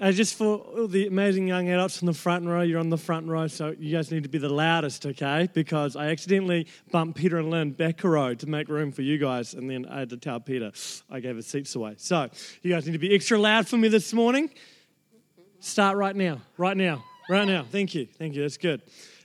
Uh, just for all the amazing young adults in the front row, you're on the front row, so you guys need to be the loudest, okay? Because I accidentally bumped Peter and Lynn back a row to make room for you guys, and then I had to tell Peter I gave his seats away. So you guys need to be extra loud for me this morning. Start right now, right now, right now. Thank you, thank you. That's good.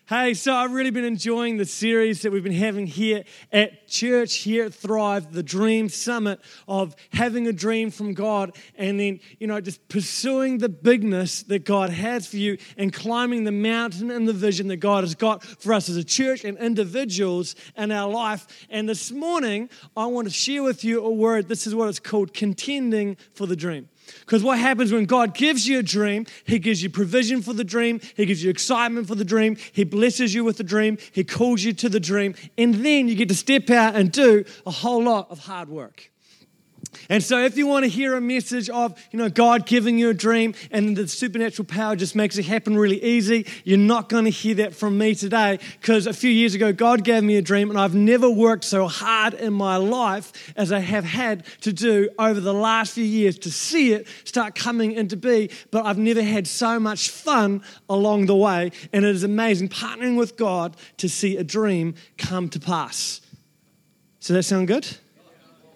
Hey, so I've really been enjoying the series that we've been having here at church, here at Thrive, the Dream Summit of having a dream from God and then, you know, just pursuing the bigness that God has for you and climbing the mountain and the vision that God has got for us as a church and individuals in our life. And this morning, I want to share with you a word. This is what it's called contending for the dream. Because what happens when God gives you a dream, He gives you provision for the dream, He gives you excitement for the dream, He blesses you with the dream, He calls you to the dream, and then you get to step out and do a whole lot of hard work. And so, if you want to hear a message of, you know, God giving you a dream and the supernatural power just makes it happen really easy, you're not going to hear that from me today because a few years ago, God gave me a dream and I've never worked so hard in my life as I have had to do over the last few years to see it start coming into be. But I've never had so much fun along the way. And it is amazing partnering with God to see a dream come to pass. Does that sound good?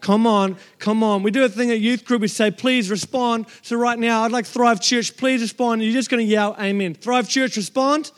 Come on, come on. We do a thing at youth group. We say, please respond. So right now, I'd like Thrive Church, please respond. And You're just going to yell, Amen. Thrive Church, respond.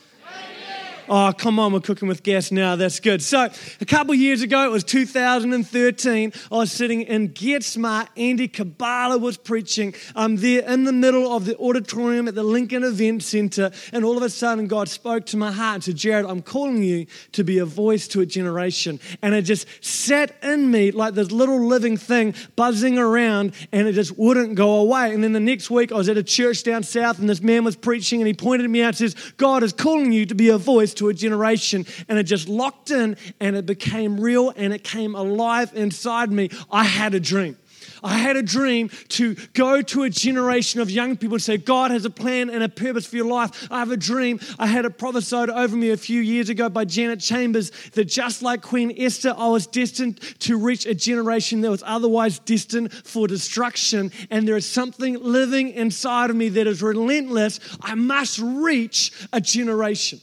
Oh, come on, we're cooking with gas now. That's good. So, a couple years ago, it was 2013, I was sitting in Get Smart. Andy Kabbalah was preaching. I'm there in the middle of the auditorium at the Lincoln Event Center, and all of a sudden, God spoke to my heart and said, Jared, I'm calling you to be a voice to a generation. And it just sat in me like this little living thing buzzing around, and it just wouldn't go away. And then the next week, I was at a church down south, and this man was preaching, and he pointed me out and says, God is calling you to be a voice to a generation. And it just locked in and it became real and it came alive inside me. I had a dream. I had a dream to go to a generation of young people and say, God has a plan and a purpose for your life. I have a dream. I had it prophesied over me a few years ago by Janet Chambers that just like Queen Esther, I was destined to reach a generation that was otherwise destined for destruction. And there is something living inside of me that is relentless. I must reach a generation.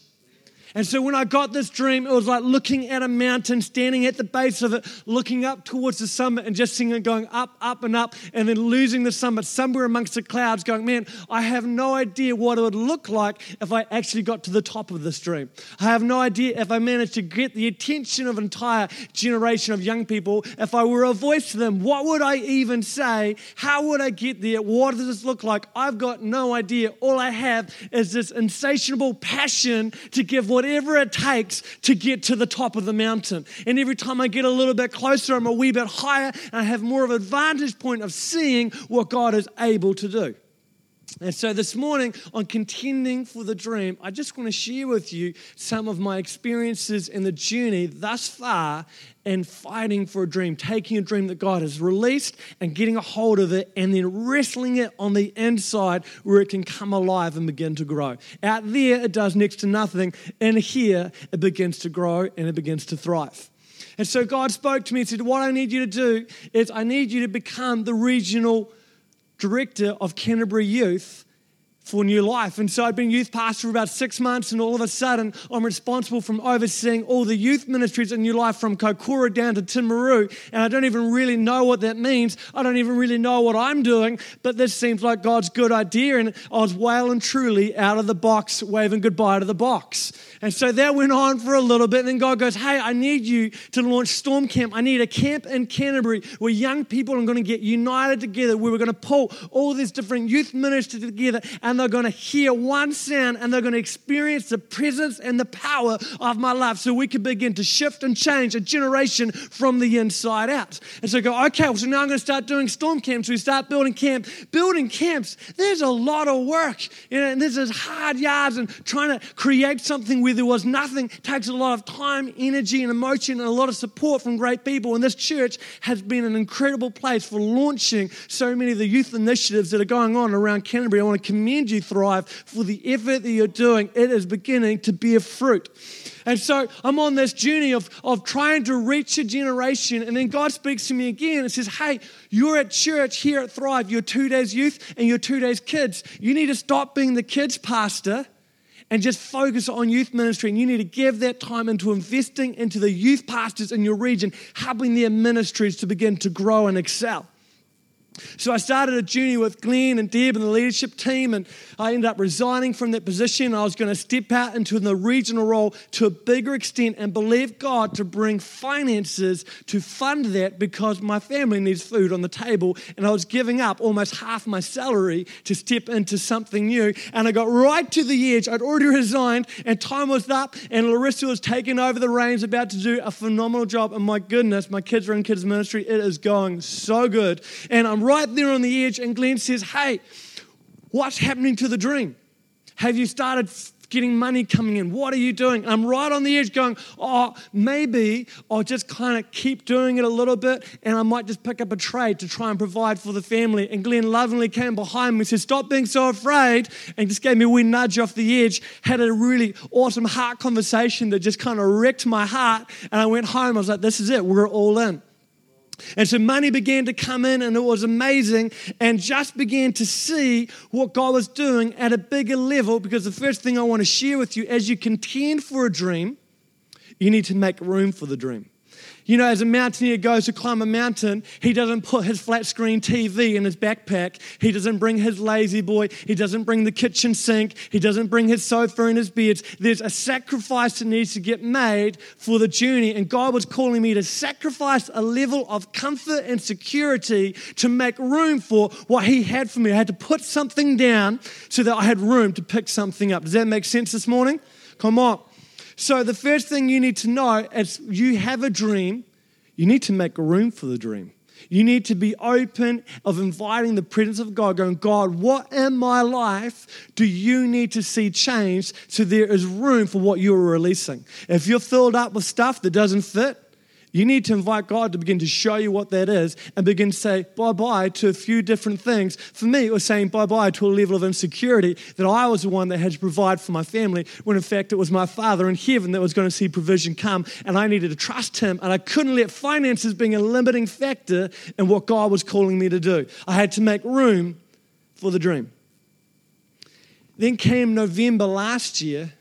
And so when I got this dream, it was like looking at a mountain, standing at the base of it, looking up towards the summit, and just seeing it going up, up, and up, and then losing the summit somewhere amongst the clouds, going, Man, I have no idea what it would look like if I actually got to the top of this dream. I have no idea if I managed to get the attention of an entire generation of young people. If I were a voice to them, what would I even say? How would I get there? What does this look like? I've got no idea. All I have is this insatiable passion to give what whatever it takes to get to the top of the mountain. And every time I get a little bit closer, I'm a wee bit higher, and I have more of an vantage point of seeing what God is able to do. And so this morning, on contending for the dream, I just want to share with you some of my experiences in the journey thus far in fighting for a dream, taking a dream that God has released and getting a hold of it, and then wrestling it on the inside where it can come alive and begin to grow. Out there, it does next to nothing. In here, it begins to grow and it begins to thrive. And so God spoke to me and said, What I need you to do is I need you to become the regional director of Canterbury Youth for new life. And so I'd been youth pastor for about six months, and all of a sudden, I'm responsible from overseeing all the youth ministries in new life from Kaikoura down to Timaru. And I don't even really know what that means. I don't even really know what I'm doing, but this seems like God's good idea. And I was well and truly out of the box, waving goodbye to the box. And so that went on for a little bit. And then God goes, Hey, I need you to launch Storm Camp. I need a camp in Canterbury where young people are going to get united together, where we're going to pull all these different youth ministers together. And and they're going to hear one sound and they're going to experience the presence and the power of my life so we can begin to shift and change a generation from the inside out. And so go, okay, well, so now I'm going to start doing storm camps. We start building camp. Building camps, there's a lot of work. You know, and this hard yards and trying to create something where there was nothing it takes a lot of time, energy, and emotion and a lot of support from great people. And this church has been an incredible place for launching so many of the youth initiatives that are going on around Canterbury. I want to commend you, Thrive, for the effort that you're doing. It is beginning to bear fruit. And so I'm on this journey of, of trying to reach a generation. And then God speaks to me again and says, Hey, you're at church here at Thrive. You're two days youth and you're two days kids. You need to stop being the kids pastor and just focus on youth ministry. And you need to give that time into investing into the youth pastors in your region, helping their ministries to begin to grow and excel. So I started a journey with Glenn and Deb and the leadership team, and I ended up resigning from that position. I was going to step out into the regional role to a bigger extent and believe God to bring finances to fund that because my family needs food on the table, and I was giving up almost half my salary to step into something new. And I got right to the edge. I'd already resigned, and time was up, and Larissa was taking over the reins, about to do a phenomenal job. And my goodness, my kids are in kids ministry. It is going so good, and I'm right there on the edge, and Glenn says, Hey, what's happening to the dream? Have you started getting money coming in? What are you doing? I'm right on the edge going, Oh, maybe I'll just kind of keep doing it a little bit and I might just pick up a trade to try and provide for the family. And Glenn lovingly came behind me and said, Stop being so afraid, and just gave me a wee nudge off the edge. Had a really awesome heart conversation that just kind of wrecked my heart. And I went home. I was like, This is it. We're all in. And so money began to come in, and it was amazing, and just began to see what God was doing at a bigger level. Because the first thing I want to share with you as you contend for a dream, you need to make room for the dream. You know, as a mountaineer goes to climb a mountain, he doesn't put his flat screen TV in his backpack. He doesn't bring his lazy boy. He doesn't bring the kitchen sink. He doesn't bring his sofa and his beds. There's a sacrifice that needs to get made for the journey. And God was calling me to sacrifice a level of comfort and security to make room for what He had for me. I had to put something down so that I had room to pick something up. Does that make sense this morning? Come on. So, the first thing you need to know is you have a dream, you need to make room for the dream. You need to be open of inviting the presence of God, going, God, what in my life do you need to see changed so there is room for what you're releasing? If you're filled up with stuff that doesn't fit, you need to invite God to begin to show you what that is and begin to say bye bye to a few different things. For me, it was saying bye bye to a level of insecurity that I was the one that had to provide for my family, when in fact it was my Father in heaven that was going to see provision come, and I needed to trust Him. And I couldn't let finances being a limiting factor in what God was calling me to do. I had to make room for the dream. Then came November last year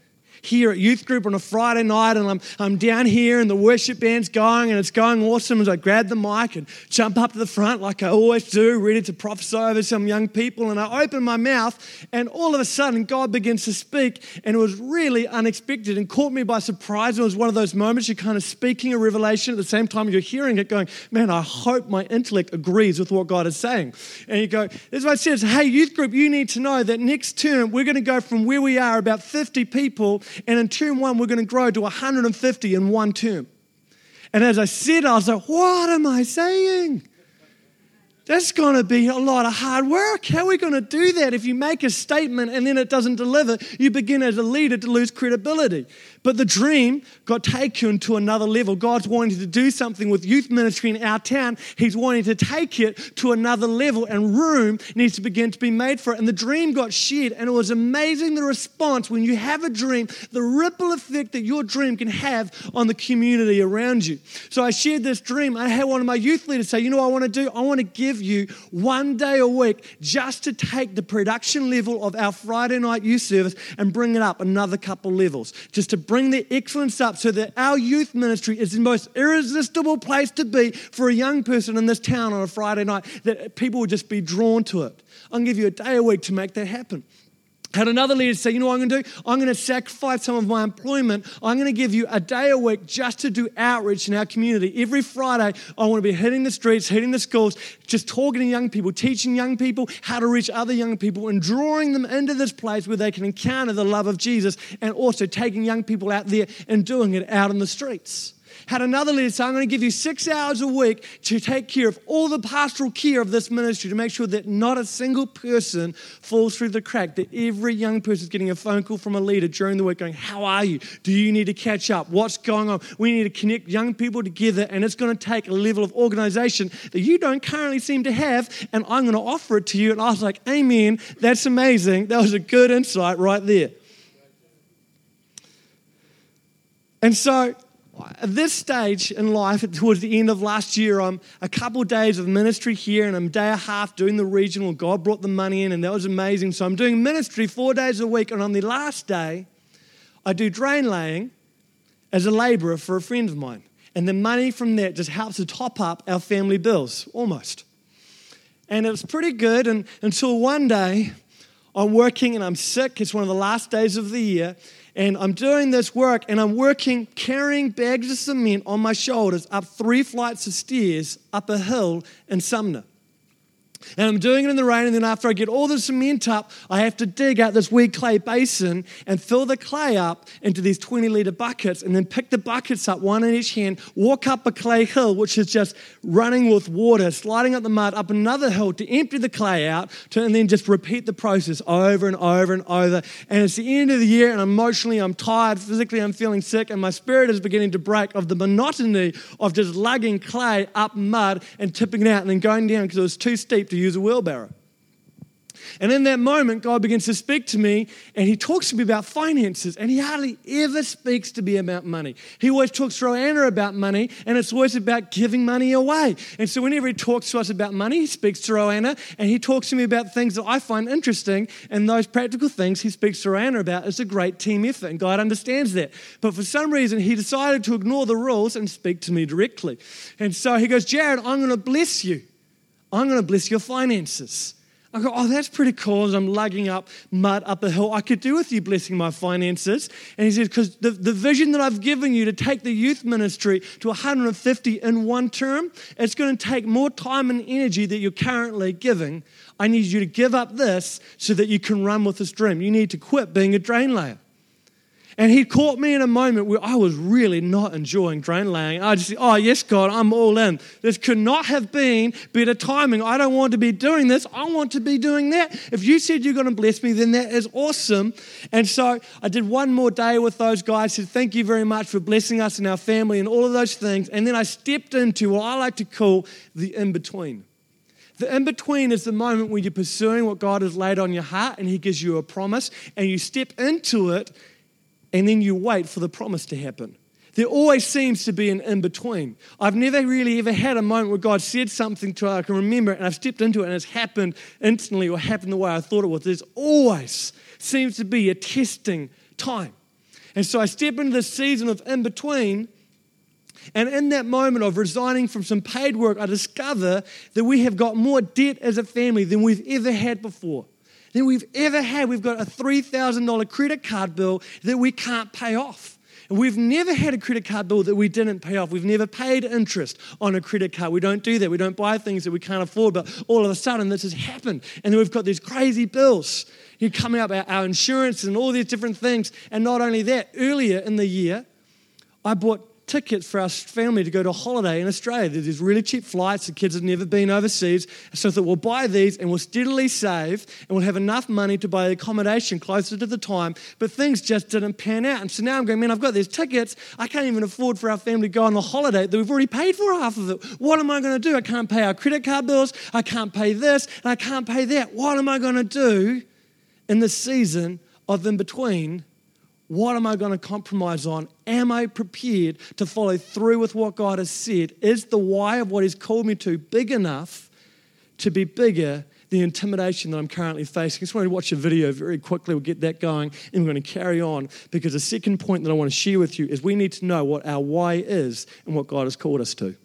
here at youth group on a Friday night, and I'm, I'm down here, and the worship band's going, and it's going awesome as I grab the mic and jump up to the front like I always do, ready to prophesy over some young people. And I open my mouth, and all of a sudden, God begins to speak, and it was really unexpected and caught me by surprise. It was one of those moments you're kind of speaking a revelation at the same time you're hearing it, going, Man, I hope my intellect agrees with what God is saying. And you go, This is what it says Hey, youth group, you need to know that next term we're going to go from where we are, about 50 people, and in term one, we're going to grow to 150 in one term. And as I said, I was like, what am I saying? That's going to be a lot of hard work. How are we going to do that? If you make a statement and then it doesn't deliver, you begin as a leader to lose credibility. But the dream got taken to another level. God's wanting to do something with youth ministry in our town. He's wanting to take it to another level, and room needs to begin to be made for it. And the dream got shared, and it was amazing the response when you have a dream, the ripple effect that your dream can have on the community around you. So I shared this dream. I had one of my youth leaders say, You know what I want to do? I want to give you one day a week just to take the production level of our Friday night youth service and bring it up another couple levels, just to bring bring the excellence up so that our youth ministry is the most irresistible place to be for a young person in this town on a Friday night, that people would just be drawn to it. I'll give you a day a week to make that happen. Had another leader say, you know what I'm going to do? I'm going to sacrifice some of my employment. I'm going to give you a day a week just to do outreach in our community. Every Friday, I want to be hitting the streets, hitting the schools, just talking to young people, teaching young people how to reach other young people, and drawing them into this place where they can encounter the love of Jesus, and also taking young people out there and doing it out in the streets had another leader say, I'm going to give you six hours a week to take care of all the pastoral care of this ministry to make sure that not a single person falls through the crack, that every young person is getting a phone call from a leader during the week going, How are you? Do you need to catch up? What's going on? We need to connect young people together, and it's going to take a level of organization that you don't currently seem to have, and I'm going to offer it to you. And I was like, Amen. That's amazing. That was a good insight right there. And so at this stage in life, towards the end of last year, I'm a couple of days of ministry here and I'm a day and a half doing the regional. God brought the money in and that was amazing. So I'm doing ministry four days a week. And on the last day, I do drain laying as a laborer for a friend of mine. And the money from that just helps to top up our family bills, almost. And it was pretty good and, until one day, I'm working and I'm sick. It's one of the last days of the year and I'm doing this work and I'm working carrying bags of cement on my shoulders up three flights of stairs up a hill in Sumner. And I'm doing it in the rain, and then after I get all the cement up, I have to dig out this wee clay basin and fill the clay up into these 20 litre buckets, and then pick the buckets up, one in each hand, walk up a clay hill, which is just running with water, sliding up the mud, up another hill to empty the clay out, to, and then just repeat the process over and over and over. And it's the end of the year, and emotionally, I'm tired, physically, I'm feeling sick, and my spirit is beginning to break of the monotony of just lugging clay up mud and tipping it out and then going down because it was too steep to use a wheelbarrow. And in that moment, God begins to speak to me and He talks to me about finances. And He hardly ever speaks to me about money. He always talks to Roanna about money, and it's always about giving money away. And so, whenever He talks to us about money, He speaks to Roanna and He talks to me about things that I find interesting. And those practical things He speaks to Roanna about is a great team effort. And God understands that. But for some reason, He decided to ignore the rules and speak to me directly. And so He goes, Jared, I'm going to bless you. I'm going to bless your finances. I go, oh, that's pretty cool. As I'm lugging up mud up a hill, I could do with you blessing my finances. And he says, because the, the vision that I've given you to take the youth ministry to 150 in one term, it's going to take more time and energy that you're currently giving. I need you to give up this so that you can run with this dream. You need to quit being a drain layer. And he caught me in a moment where I was really not enjoying drain laying. I just, oh, yes, God, I'm all in. This could not have been better timing. I don't want to be doing this. I want to be doing that. If you said you're going to bless me, then that is awesome. And so I did one more day with those guys, said, thank you very much for blessing us and our family and all of those things. And then I stepped into what I like to call the in between. The in between is the moment when you're pursuing what God has laid on your heart and He gives you a promise and you step into it and then you wait for the promise to happen. There always seems to be an in between. I've never really ever had a moment where God said something to I can remember it and I've stepped into it and it's happened instantly or happened the way I thought it would. There's always seems to be a testing time. And so I step into this season of in between. And in that moment of resigning from some paid work, I discover that we have got more debt as a family than we've ever had before than we've ever had. We've got a $3,000 credit card bill that we can't pay off. And we've never had a credit card bill that we didn't pay off. We've never paid interest on a credit card. We don't do that. We don't buy things that we can't afford. But all of a sudden, this has happened. And then we've got these crazy bills you coming up, our, our insurance and all these different things. And not only that, earlier in the year, I bought tickets for our family to go to a holiday in Australia. There's really cheap flights. The kids have never been overseas. So I thought we'll buy these and we'll steadily save and we'll have enough money to buy the accommodation closer to the time. But things just didn't pan out. And so now I'm going, man, I've got these tickets. I can't even afford for our family to go on a holiday that we've already paid for half of it. What am I going to do? I can't pay our credit card bills. I can't pay this and I can't pay that. What am I going to do in the season of in between? What am I going to compromise on? Am I prepared to follow through with what God has said? Is the why of what He's called me to big enough to be bigger the intimidation that I'm currently facing. I just want to watch a video very quickly. We'll get that going and we're going to carry on because the second point that I want to share with you is we need to know what our why is and what God has called us to.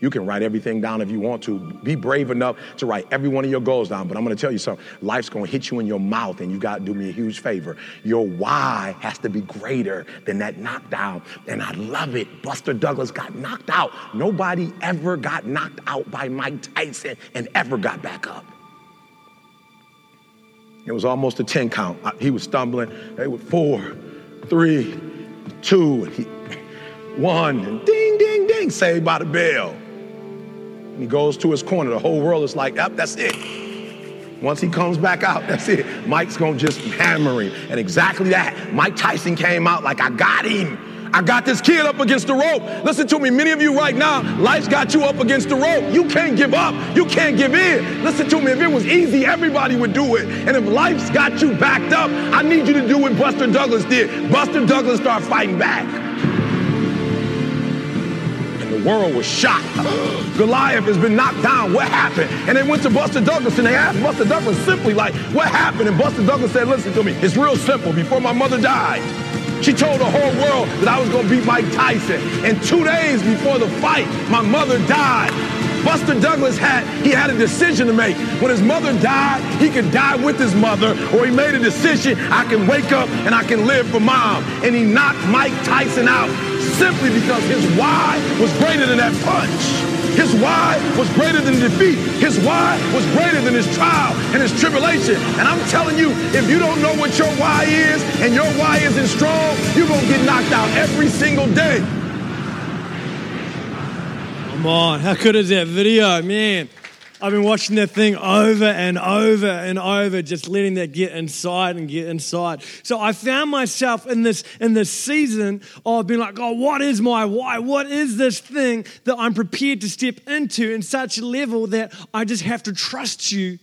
You can write everything down if you want to. Be brave enough to write every one of your goals down. But I'm going to tell you something. Life's going to hit you in your mouth, and you got to do me a huge favor. Your why has to be greater than that knockdown. And I love it. Buster Douglas got knocked out. Nobody ever got knocked out by Mike Tyson and ever got back up. It was almost a 10 count. He was stumbling. They were four, three, two, and he, one, and ding, ding, ding, saved by the bell. And he goes to his corner. The whole world is like, yep, that's it. Once he comes back out, that's it. Mike's gonna just hammer him. And exactly that. Mike Tyson came out like, I got him. I got this kid up against the rope. Listen to me, many of you right now, life's got you up against the rope. You can't give up. You can't give in. Listen to me, if it was easy, everybody would do it. And if life's got you backed up, I need you to do what Buster Douglas did. Buster Douglas started fighting back. World was shocked. Goliath has been knocked down. What happened? And they went to Buster Douglas and they asked Buster Douglas simply like, what happened? And Buster Douglas said, listen to me, it's real simple. Before my mother died, she told the whole world that I was going to beat Mike Tyson. And two days before the fight, my mother died. Buster Douglas had, he had a decision to make. When his mother died, he could die with his mother, or he made a decision, I can wake up and I can live for mom. And he knocked Mike Tyson out simply because his why was greater than that punch. His why was greater than defeat. His why was greater than his trial and his tribulation. And I'm telling you, if you don't know what your why is and your why isn't strong, you're going to get knocked out every single day. Come on, how good is that video, man? I've been watching that thing over and over and over, just letting that get inside and get inside. So I found myself in this in this season of being like, oh, what is my why? What is this thing that I'm prepared to step into in such a level that I just have to trust you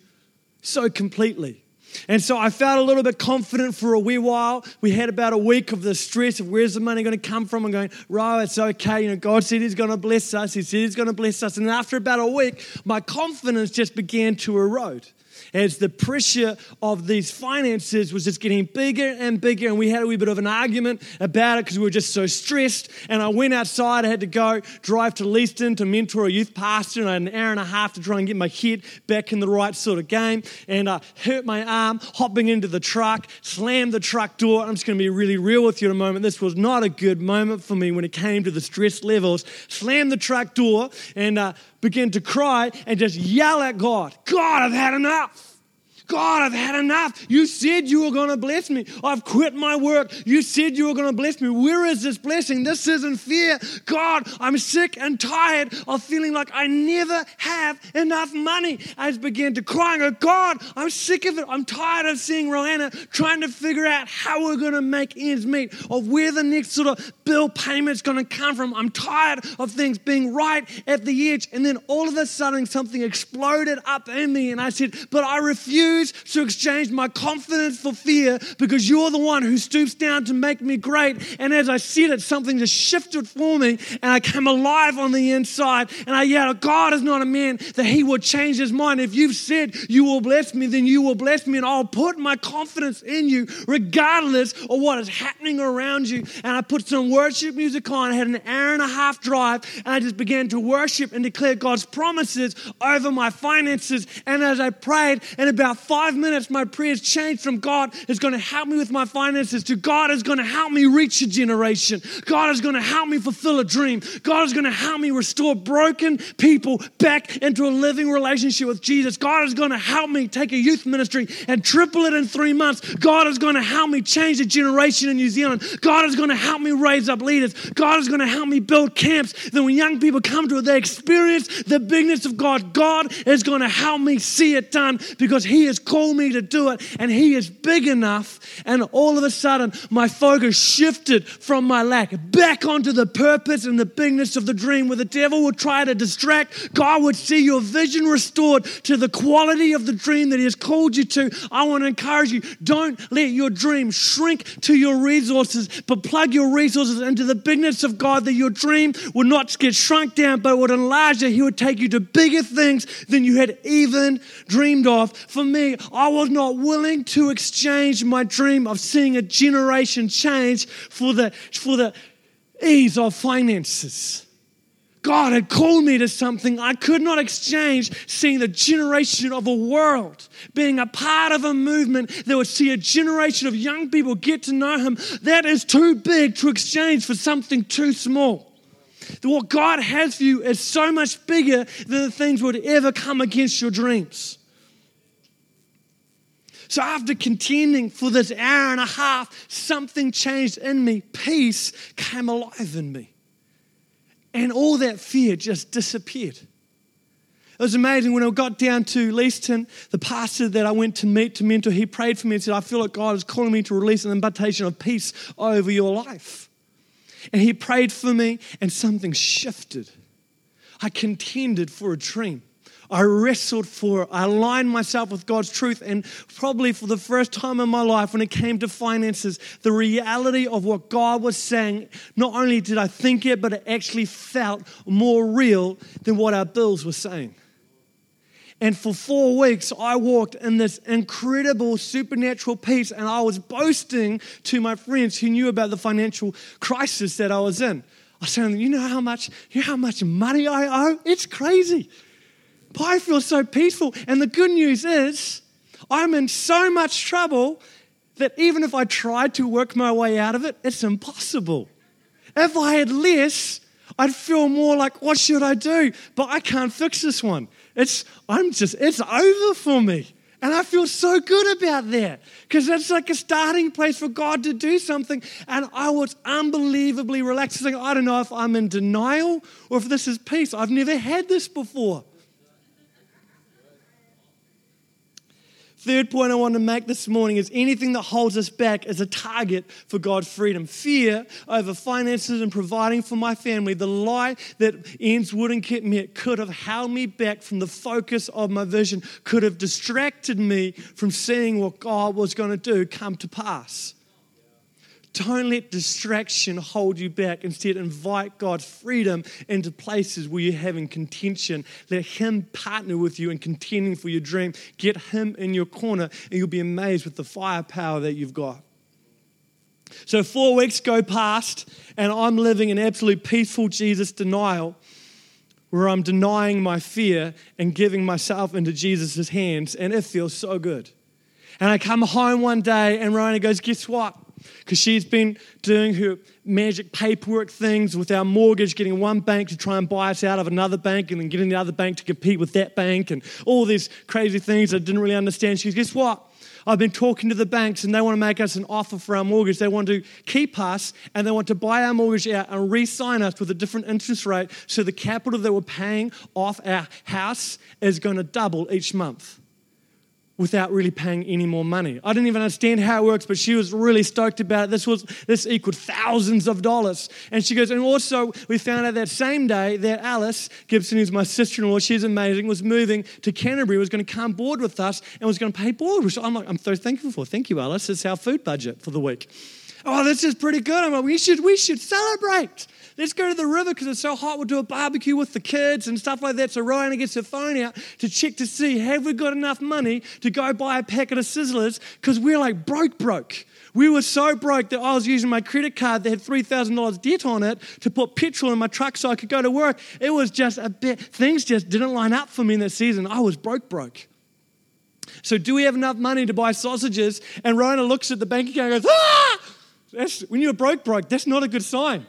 so completely? And so I felt a little bit confident for a wee while. We had about a week of the stress of where's the money going to come from and going, right, it's okay. You know, God said He's going to bless us. He said He's going to bless us. And after about a week, my confidence just began to erode as the pressure of these finances was just getting bigger and bigger. And we had a wee bit of an argument about it because we were just so stressed. And I went outside. I had to go drive to Leeston to mentor a youth pastor. And I had an hour and a half to try and get my head back in the right sort of game. And I hurt my arm hopping into the truck, slammed the truck door. I'm just going to be really real with you in a moment. This was not a good moment for me when it came to the stress levels. Slammed the truck door and uh, began to cry and just yell at God God, I've had enough. God, I've had enough. You said you were going to bless me. I've quit my work. You said you were going to bless me. Where is this blessing? This isn't fair. God, I'm sick and tired of feeling like I never have enough money. I just began to cry and go, God, I'm sick of it. I'm tired of seeing Roanna trying to figure out how we're going to make ends meet, of where the next sort of bill payment's going to come from. I'm tired of things being right at the edge. And then all of a sudden, something exploded up in me, and I said, But I refuse refuse to exchange my confidence for fear because you're the one who stoops down to make me great. And as I said it, something just shifted for me and I came alive on the inside. And I yelled, God is not a man that he would change his mind. If you've said you will bless me, then you will bless me. And I'll put my confidence in you regardless of what is happening around you. And I put some worship music on. I had an hour and a half drive and I just began to worship and declare God's promises over my finances. And as I prayed, in about five minutes, my prayers changed from God is going to help me with my finances to God is going to help me reach a generation. God is going to help me fulfill a dream. God is going to help me restore broken people back into a living relationship with Jesus. God is going to help me take a youth ministry and triple it in three months. God is going to help me change a generation in New Zealand. God is going to help me raise up leaders. God is going to help me build camps that when young people come to it, they experience the bigness of God. God is going to help me see it done because He is has called me to do it and He is big enough. And all of a sudden, my focus shifted from my lack back onto the purpose and the bigness of the dream where the devil would try to distract. God would see your vision restored to the quality of the dream that He has called you to. I want to encourage you don't let your dream shrink to your resources, but plug your resources into the bigness of God that your dream would not get shrunk down, but would enlarge it. He would take you to bigger things than you had even dreamed of. For me, I was not willing to exchange my dream of seeing a generation change for the, for the ease of finances. God had called me to something I could not exchange, seeing the generation of a world, being a part of a movement that would see a generation of young people get to know Him. That is too big to exchange for something too small. What God has for you is so much bigger than the things would ever come against your dreams. So, after contending for this hour and a half, something changed in me. Peace came alive in me. And all that fear just disappeared. It was amazing when I got down to Leeston, the pastor that I went to meet to mentor, he prayed for me and said, I feel like God is calling me to release an invitation of peace over your life. And he prayed for me, and something shifted. I contended for a dream. I wrestled for it. I aligned myself with God's truth. And probably for the first time in my life, when it came to finances, the reality of what God was saying, not only did I think it, but it actually felt more real than what our bills were saying. And for four weeks, I walked in this incredible supernatural peace, and I was boasting to my friends who knew about the financial crisis that I was in. I was saying, "You know how much, you know how much money I owe? It's crazy." But I feel so peaceful. And the good news is, I'm in so much trouble that even if I tried to work my way out of it, it's impossible. If I had less, I'd feel more like, what should I do? But I can't fix this one. It's, I'm just, it's over for me. And I feel so good about that because that's like a starting place for God to do something. And I was unbelievably relaxed. I don't know if I'm in denial or if this is peace. I've never had this before. Third point I want to make this morning is anything that holds us back is a target for God's freedom. Fear over finances and providing for my family, the lie that ends wouldn't keep me, it could have held me back from the focus of my vision, could have distracted me from seeing what God was going to do come to pass. Don't let distraction hold you back. Instead, invite God's freedom into places where you're having contention. Let Him partner with you in contending for your dream. Get Him in your corner, and you'll be amazed with the firepower that you've got. So, four weeks go past, and I'm living in absolute peaceful Jesus denial where I'm denying my fear and giving myself into Jesus' hands, and it feels so good. And I come home one day, and Ryan goes, Guess what? Because she's been doing her magic paperwork things with our mortgage, getting one bank to try and buy us out of another bank, and then getting the other bank to compete with that bank, and all these crazy things I didn't really understand. She goes, Guess what? I've been talking to the banks and they want to make us an offer for our mortgage. They want to keep us and they want to buy our mortgage out and re sign us with a different interest rate so the capital that we're paying off our house is going to double each month without really paying any more money. I didn't even understand how it works, but she was really stoked about it. This was this equaled thousands of dollars. And she goes, and also we found out that same day that Alice Gibson, who's my sister-in-law, she's amazing, was moving to Canterbury, was going to come board with us and was going to pay board. Which I'm like, I'm so thankful for. Thank you, Alice. It's our food budget for the week. Oh, this is pretty good. I'm like, we should, we should celebrate. Let's go to the river because it's so hot. We'll do a barbecue with the kids and stuff like that. So Ryan gets her phone out to check to see have we got enough money to go buy a packet of sizzlers because we're like broke, broke. We were so broke that I was using my credit card that had $3,000 debt on it to put petrol in my truck so I could go to work. It was just a bit, things just didn't line up for me in that season. I was broke, broke. So, do we have enough money to buy sausages? And Rona looks at the bank account and goes, Ah! That's, when you're broke, broke, that's not a good sign.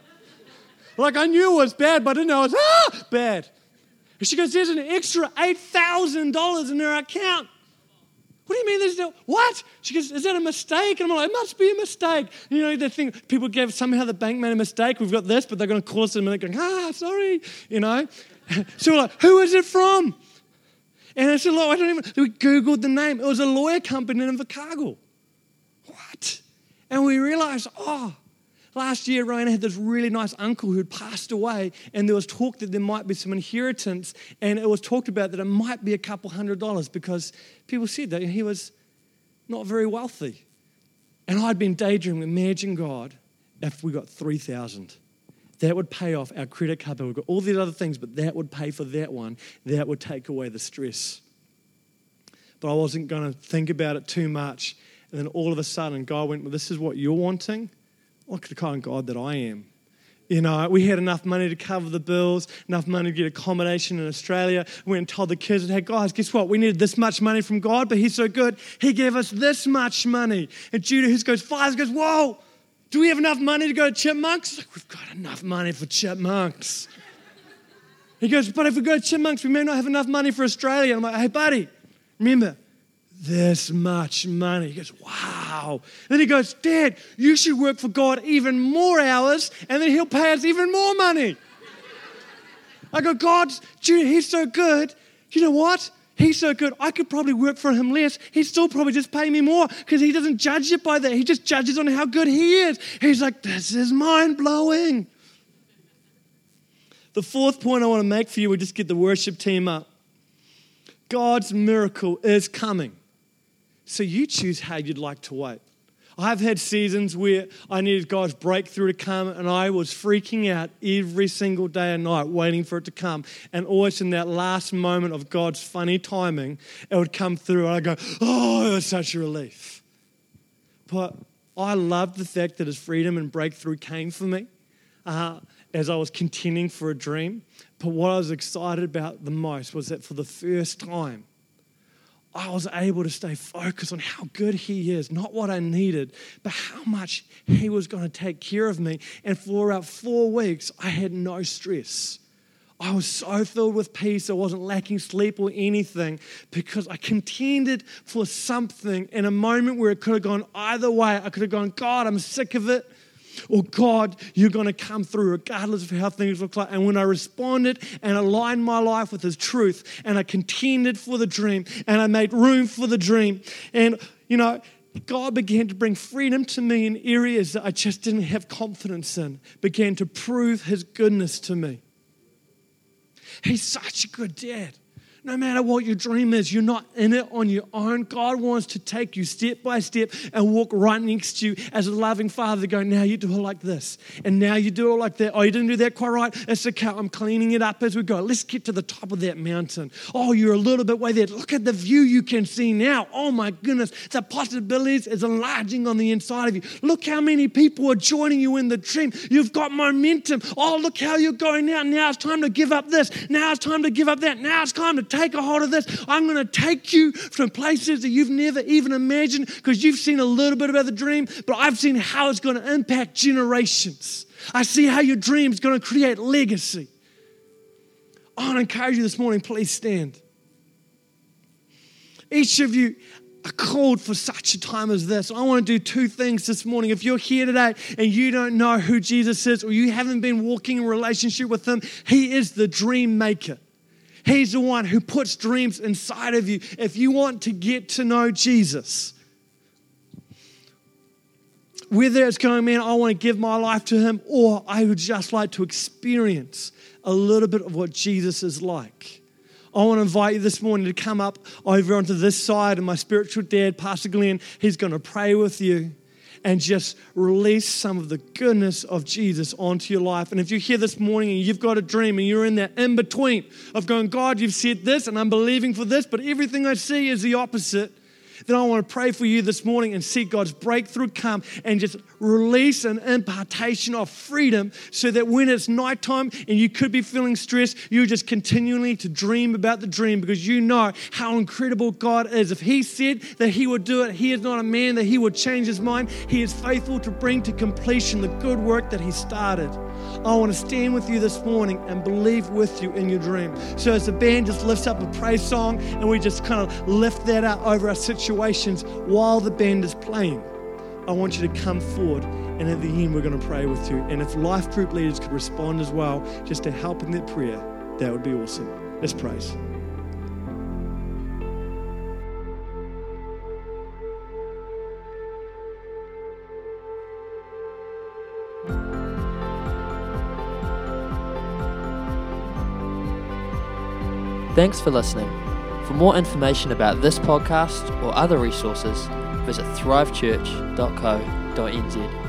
Like I knew it was bad, but I didn't know it was ah, bad. And she goes, There's an extra $8,000 in her account. What do you mean there's no, what? She goes, is that a mistake? And I'm like, it must be a mistake. You know, the thing, people gave, somehow the bank made a mistake. We've got this, but they're going to call us in a minute going, ah, sorry, you know. so we're like, who is it from? And I said, look, I don't even, we Googled the name. It was a lawyer company in Invercargill. And we realized, oh, Last year, Ryan had this really nice uncle who had passed away, and there was talk that there might be some inheritance, and it was talked about that it might be a couple hundred dollars because people said that he was not very wealthy. And I'd been daydreaming, imagine God if we got 3,000. That would pay off our credit card bill. We've got all these other things, but that would pay for that one. That would take away the stress. But I wasn't going to think about it too much. And then all of a sudden, God went, well, This is what you're wanting. Look at the kind of God that I am. You know, we had enough money to cover the bills, enough money to get accommodation in Australia. We went and told the kids, hey, guys, guess what? We needed this much money from God, but He's so good, He gave us this much money. And Judah, who goes, Father goes, whoa, do we have enough money to go to Chipmunks? Like, We've got enough money for Chipmunks. He goes, but if we go to Chipmunks, we may not have enough money for Australia. And I'm like, hey, buddy, remember, this much money. He goes, wow. Then he goes, Dad, you should work for God even more hours, and then he'll pay us even more money. I go, God, he's so good. You know what? He's so good. I could probably work for him less. He'd still probably just pay me more because he doesn't judge it by that. He just judges on how good he is. He's like, this is mind blowing. The fourth point I want to make for you, we just get the worship team up. God's miracle is coming. So you choose how you'd like to wait. I've had seasons where I needed God's breakthrough to come, and I was freaking out every single day and night waiting for it to come. And always in that last moment of God's funny timing, it would come through, and I'd go, Oh, it was such a relief. But I loved the fact that His freedom and breakthrough came for me uh, as I was contending for a dream. But what I was excited about the most was that for the first time, I was able to stay focused on how good He is, not what I needed, but how much He was going to take care of me. And for about four weeks, I had no stress. I was so filled with peace, I wasn't lacking sleep or anything because I contended for something in a moment where it could have gone either way. I could have gone, God, I'm sick of it or God, you're going to come through regardless of how things look like. And when I responded and aligned my life with His truth, and I contended for the dream, and I made room for the dream, and you know, God began to bring freedom to me in areas that I just didn't have confidence in, began to prove His goodness to me. He's such a good dad. No matter what your dream is, you're not in it on your own. God wants to take you step by step and walk right next to you as a loving father, going, Now you do it like this, and now you do it like that. Oh, you didn't do that quite right. It's okay. I'm cleaning it up as we go. Let's get to the top of that mountain. Oh, you're a little bit way there. Look at the view you can see now. Oh, my goodness. The possibilities is enlarging on the inside of you. Look how many people are joining you in the dream. You've got momentum. Oh, look how you're going now. Now it's time to give up this. Now it's time to give up that. Now it's time to take a hold of this. I'm going to take you from places that you've never even imagined because you've seen a little bit about the dream, but I've seen how it's going to impact generations. I see how your dream is going to create legacy. I want to encourage you this morning, please stand. Each of you are called for such a time as this. I want to do two things this morning. If you're here today and you don't know who Jesus is or you haven't been walking in relationship with him, he is the dream maker. He's the one who puts dreams inside of you. If you want to get to know Jesus, whether it's going, man, I want to give my life to him, or I would just like to experience a little bit of what Jesus is like. I want to invite you this morning to come up over onto this side, and my spiritual dad, Pastor Glenn, he's going to pray with you and just release some of the goodness of Jesus onto your life. And if you're here this morning and you've got a dream and you're in that in between of going, God, you've said this and I'm believing for this, but everything I see is the opposite then I want to pray for you this morning and see God's breakthrough come and just release an impartation of freedom so that when it's nighttime and you could be feeling stressed, you're just continually to dream about the dream because you know how incredible God is. If He said that He would do it, He is not a man that He would change His mind. He is faithful to bring to completion the good work that He started. I want to stand with you this morning and believe with you in your dream. So as the band just lifts up a praise song and we just kind of lift that out over our situations while the band is playing, I want you to come forward and at the end we're going to pray with you. And if life group leaders could respond as well, just to help in that prayer, that would be awesome. Let's praise. Thanks for listening. For more information about this podcast or other resources, visit thrivechurch.co.nz.